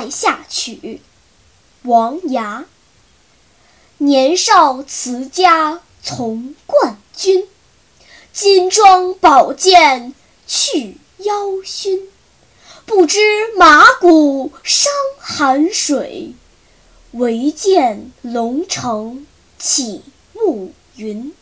塞下曲》，王涯。年少辞家从冠军，金装宝剑去邀勋。不知马骨伤寒水，唯见龙城起暮云。